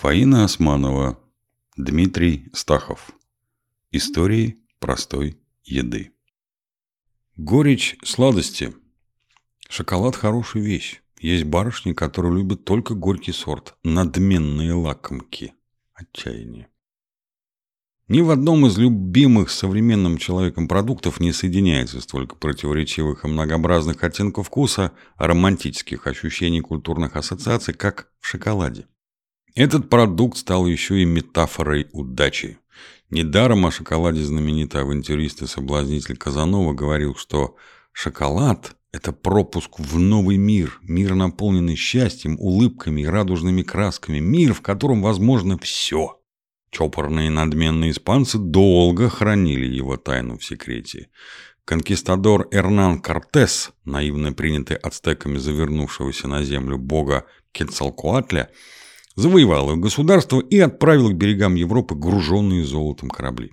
Фаина Османова, Дмитрий Стахов. Истории простой еды. Горечь сладости. Шоколад – хорошая вещь. Есть барышни, которые любят только горький сорт. Надменные лакомки. Отчаяние. Ни в одном из любимых современным человеком продуктов не соединяется столько противоречивых и многообразных оттенков вкуса, романтических ощущений культурных ассоциаций, как в шоколаде. Этот продукт стал еще и метафорой удачи. Недаром о шоколаде знаменитый авантюрист и соблазнитель Казанова говорил, что шоколад – это пропуск в новый мир, мир, наполненный счастьем, улыбками и радужными красками, мир, в котором возможно все. Чопорные надменные испанцы долго хранили его тайну в секрете. Конкистадор Эрнан Кортес, наивно принятый ацтеками завернувшегося на землю бога Кецалкуатля, завоевал их государство и отправил к берегам Европы груженные золотом корабли.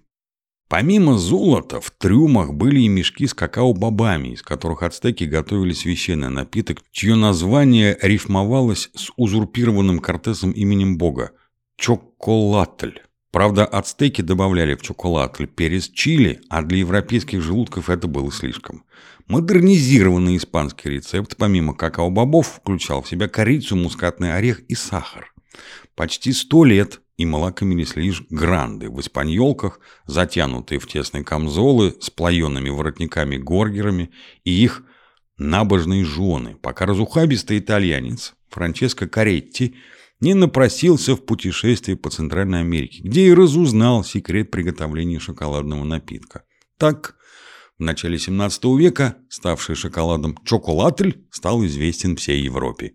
Помимо золота, в трюмах были и мешки с какао-бобами, из которых ацтеки готовили священный напиток, чье название рифмовалось с узурпированным Кортесом именем бога – чоколатль. Правда, ацтеки добавляли в чоколатль перец чили, а для европейских желудков это было слишком. Модернизированный испанский рецепт, помимо какао-бобов, включал в себя корицу, мускатный орех и сахар. Почти сто лет им лакомились лишь гранды в испаньолках, затянутые в тесные камзолы с плаенными воротниками-горгерами и их набожные жены, пока разухабистый итальянец Франческо Каретти не напросился в путешествие по Центральной Америке, где и разузнал секрет приготовления шоколадного напитка. Так, в начале 17 века ставший шоколадом чоколатль стал известен всей Европе.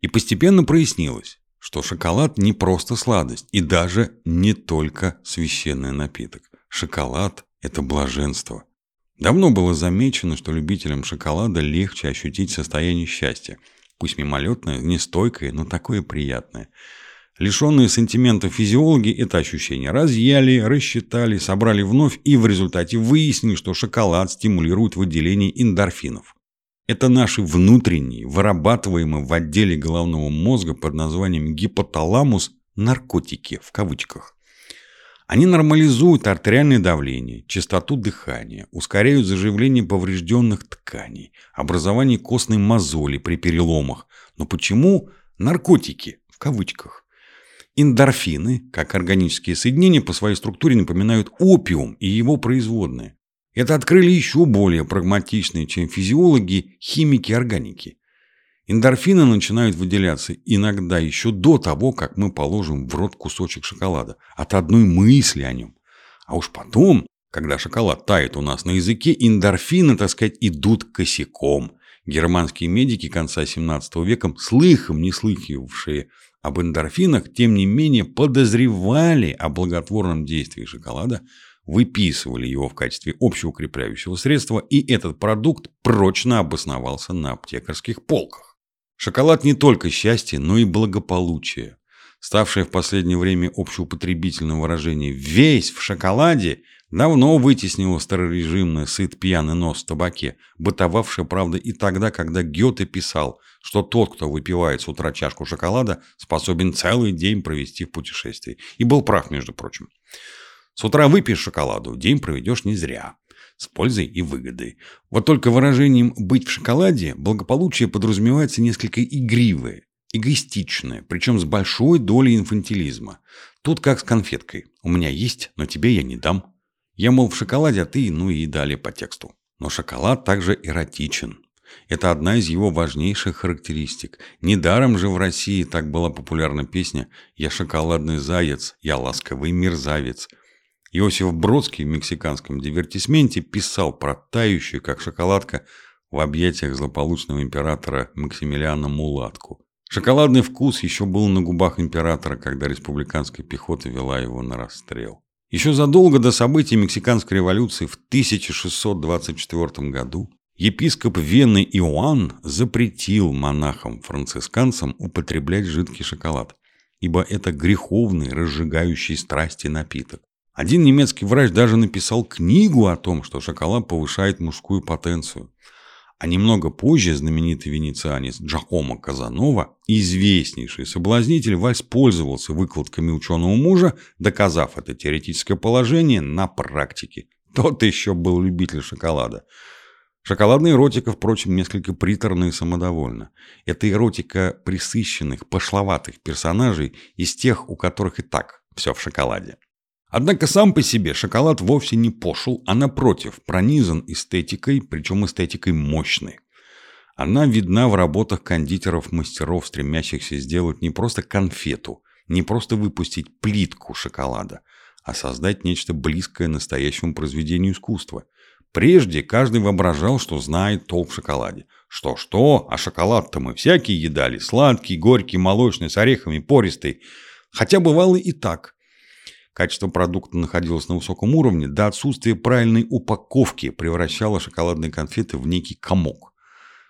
И постепенно прояснилось, что шоколад не просто сладость и даже не только священный напиток. Шоколад – это блаженство. Давно было замечено, что любителям шоколада легче ощутить состояние счастья. Пусть мимолетное, нестойкое, но такое приятное. Лишенные сантиментов физиологи это ощущение разъяли, рассчитали, собрали вновь и в результате выяснили, что шоколад стимулирует выделение эндорфинов. Это наши внутренние, вырабатываемые в отделе головного мозга под названием гипоталамус наркотики в кавычках. Они нормализуют артериальное давление, частоту дыхания, ускоряют заживление поврежденных тканей, образование костной мозоли при переломах. Но почему наркотики в кавычках? Эндорфины, как органические соединения, по своей структуре напоминают опиум и его производные. Это открыли еще более прагматичные, чем физиологи, химики органики. Эндорфины начинают выделяться иногда еще до того, как мы положим в рот кусочек шоколада, от одной мысли о нем. А уж потом, когда шоколад тает у нас на языке, эндорфины, так сказать, идут косяком. Германские медики конца 17 века, слыхом не слыхивавшие об эндорфинах, тем не менее подозревали о благотворном действии шоколада – выписывали его в качестве общеукрепляющего средства, и этот продукт прочно обосновался на аптекарских полках. Шоколад не только счастье, но и благополучие. Ставшее в последнее время общеупотребительным выражение «весь в шоколаде» давно вытеснило старорежимный сыт пьяный нос в табаке, бытовавшее, правда, и тогда, когда Гёте писал, что тот, кто выпивает с утра чашку шоколада, способен целый день провести в путешествии. И был прав, между прочим. С утра выпьешь шоколаду, день проведешь не зря. С пользой и выгодой. Вот только выражением «быть в шоколаде» благополучие подразумевается несколько игривое, эгоистичное, причем с большой долей инфантилизма. Тут как с конфеткой. У меня есть, но тебе я не дам. Я, мол, в шоколаде, а ты, ну и далее по тексту. Но шоколад также эротичен. Это одна из его важнейших характеристик. Недаром же в России так была популярна песня «Я шоколадный заяц, я ласковый мерзавец», Иосиф Бродский в мексиканском дивертисменте писал про тающую, как шоколадка, в объятиях злополучного императора Максимилиана Мулатку. Шоколадный вкус еще был на губах императора, когда республиканская пехота вела его на расстрел. Еще задолго до событий Мексиканской революции в 1624 году епископ Вены Иоанн запретил монахам-францисканцам употреблять жидкий шоколад, ибо это греховный, разжигающий страсти напиток. Один немецкий врач даже написал книгу о том, что шоколад повышает мужскую потенцию. А немного позже знаменитый венецианец Джакомо Казанова, известнейший соблазнитель, воспользовался выкладками ученого мужа, доказав это теоретическое положение на практике. Тот еще был любитель шоколада. Шоколадная эротика, впрочем, несколько приторна и самодовольна. Это эротика присыщенных, пошловатых персонажей из тех, у которых и так все в шоколаде. Однако сам по себе шоколад вовсе не пошел, а напротив, пронизан эстетикой, причем эстетикой мощной. Она видна в работах кондитеров-мастеров, стремящихся сделать не просто конфету, не просто выпустить плитку шоколада, а создать нечто близкое настоящему произведению искусства. Прежде каждый воображал, что знает толк в шоколаде. Что-что, а шоколад-то мы всякие едали. Сладкий, горький, молочный, с орехами, пористый. Хотя бывало и так – Качество продукта находилось на высоком уровне, до отсутствия правильной упаковки превращало шоколадные конфеты в некий комок.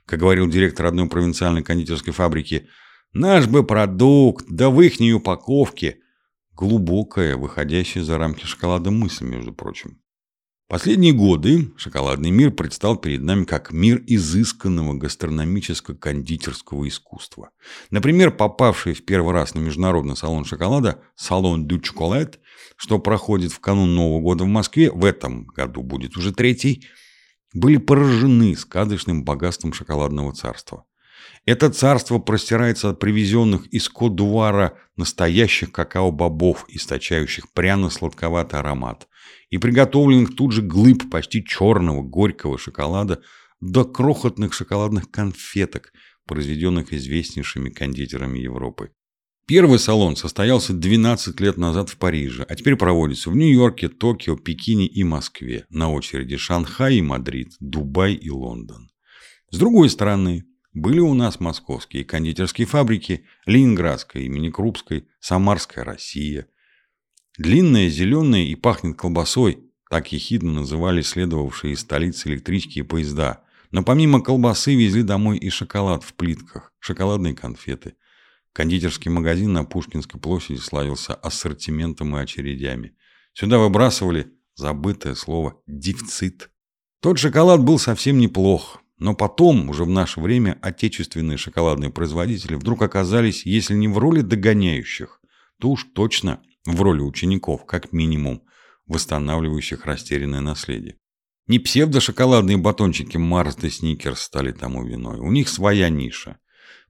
Как говорил директор одной провинциальной кондитерской фабрики, «Наш бы продукт, да в ихней упаковке!» Глубокая, выходящая за рамки шоколада мысль, между прочим. Последние годы шоколадный мир предстал перед нами как мир изысканного гастрономическо-кондитерского искусства. Например, попавший в первый раз на международный салон шоколада «Салон дю Чоколад», что проходит в канун Нового года в Москве, в этом году будет уже третий, были поражены сказочным богатством шоколадного царства. Это царство простирается от привезенных из Кодувара настоящих какао-бобов, источающих пряно-сладковатый аромат, и приготовленных тут же глыб почти черного горького шоколада до крохотных шоколадных конфеток, произведенных известнейшими кондитерами Европы. Первый салон состоялся 12 лет назад в Париже, а теперь проводится в Нью-Йорке, Токио, Пекине и Москве. На очереди Шанхай и Мадрид, Дубай и Лондон. С другой стороны, были у нас московские кондитерские фабрики, Ленинградская имени Крупской, Самарская Россия – Длинная, зеленая и пахнет колбасой, так ехидно называли следовавшие из столицы электрички и поезда. Но помимо колбасы везли домой и шоколад в плитках, шоколадные конфеты. Кондитерский магазин на Пушкинской площади славился ассортиментом и очередями. Сюда выбрасывали забытое слово «дефицит». Тот шоколад был совсем неплох, но потом, уже в наше время, отечественные шоколадные производители вдруг оказались, если не в роли догоняющих, то уж точно в роли учеников, как минимум, восстанавливающих растерянное наследие. Не псевдошоколадные батончики Марс да Сникерс стали тому виной. У них своя ниша.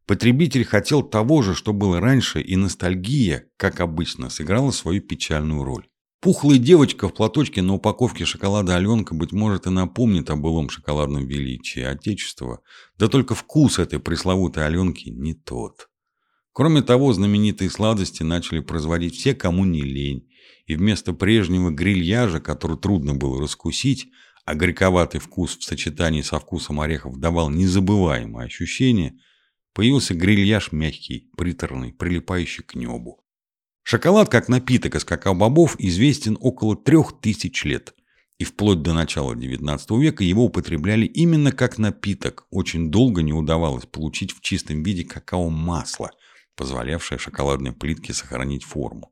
Потребитель хотел того же, что было раньше, и ностальгия, как обычно, сыграла свою печальную роль. Пухлая девочка в платочке на упаковке шоколада Аленка, быть может, и напомнит о былом шоколадном величии Отечества, да только вкус этой пресловутой Аленки не тот. Кроме того, знаменитые сладости начали производить все, кому не лень. И вместо прежнего грильяжа, который трудно было раскусить, а горьковатый вкус в сочетании со вкусом орехов давал незабываемое ощущение, появился грильяж мягкий, приторный, прилипающий к небу. Шоколад, как напиток из какао-бобов, известен около трех тысяч лет. И вплоть до начала XIX века его употребляли именно как напиток. Очень долго не удавалось получить в чистом виде какао-масло – позволявшая шоколадной плитке сохранить форму.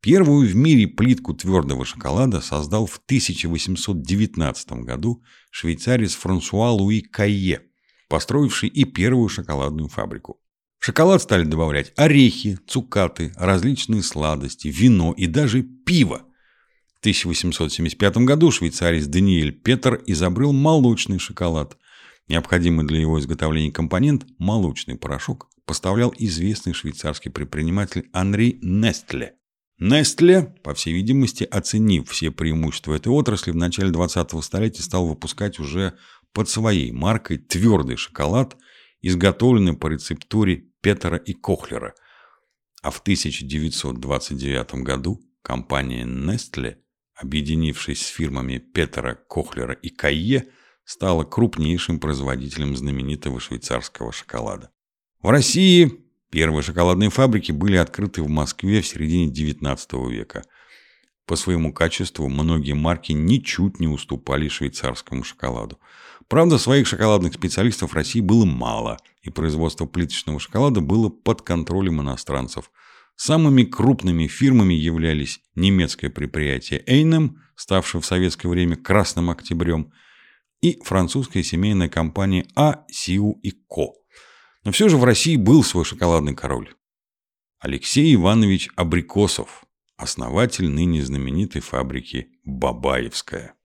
Первую в мире плитку твердого шоколада создал в 1819 году швейцарец Франсуа Луи Кайе, построивший и первую шоколадную фабрику. В шоколад стали добавлять орехи, цукаты, различные сладости, вино и даже пиво. В 1875 году швейцарец Даниэль Петер изобрел молочный шоколад. Необходимый для его изготовления компонент – молочный порошок, поставлял известный швейцарский предприниматель Анри Нестле. Нестле, по всей видимости, оценив все преимущества этой отрасли, в начале 20-го столетия стал выпускать уже под своей маркой твердый шоколад, изготовленный по рецептуре Петера и Кохлера. А в 1929 году компания Nestle, объединившись с фирмами Петера, Кохлера и Кайе, стала крупнейшим производителем знаменитого швейцарского шоколада. В России первые шоколадные фабрики были открыты в Москве в середине XIX века. По своему качеству многие марки ничуть не уступали швейцарскому шоколаду. Правда, своих шоколадных специалистов в России было мало, и производство плиточного шоколада было под контролем иностранцев. Самыми крупными фирмами являлись немецкое предприятие Эйнем, ставшее в советское время «Красным октябрем», и французская семейная компания А. Сиу и Ко. Но все же в России был свой шоколадный король. Алексей Иванович Абрикосов, основатель ныне знаменитой фабрики «Бабаевская».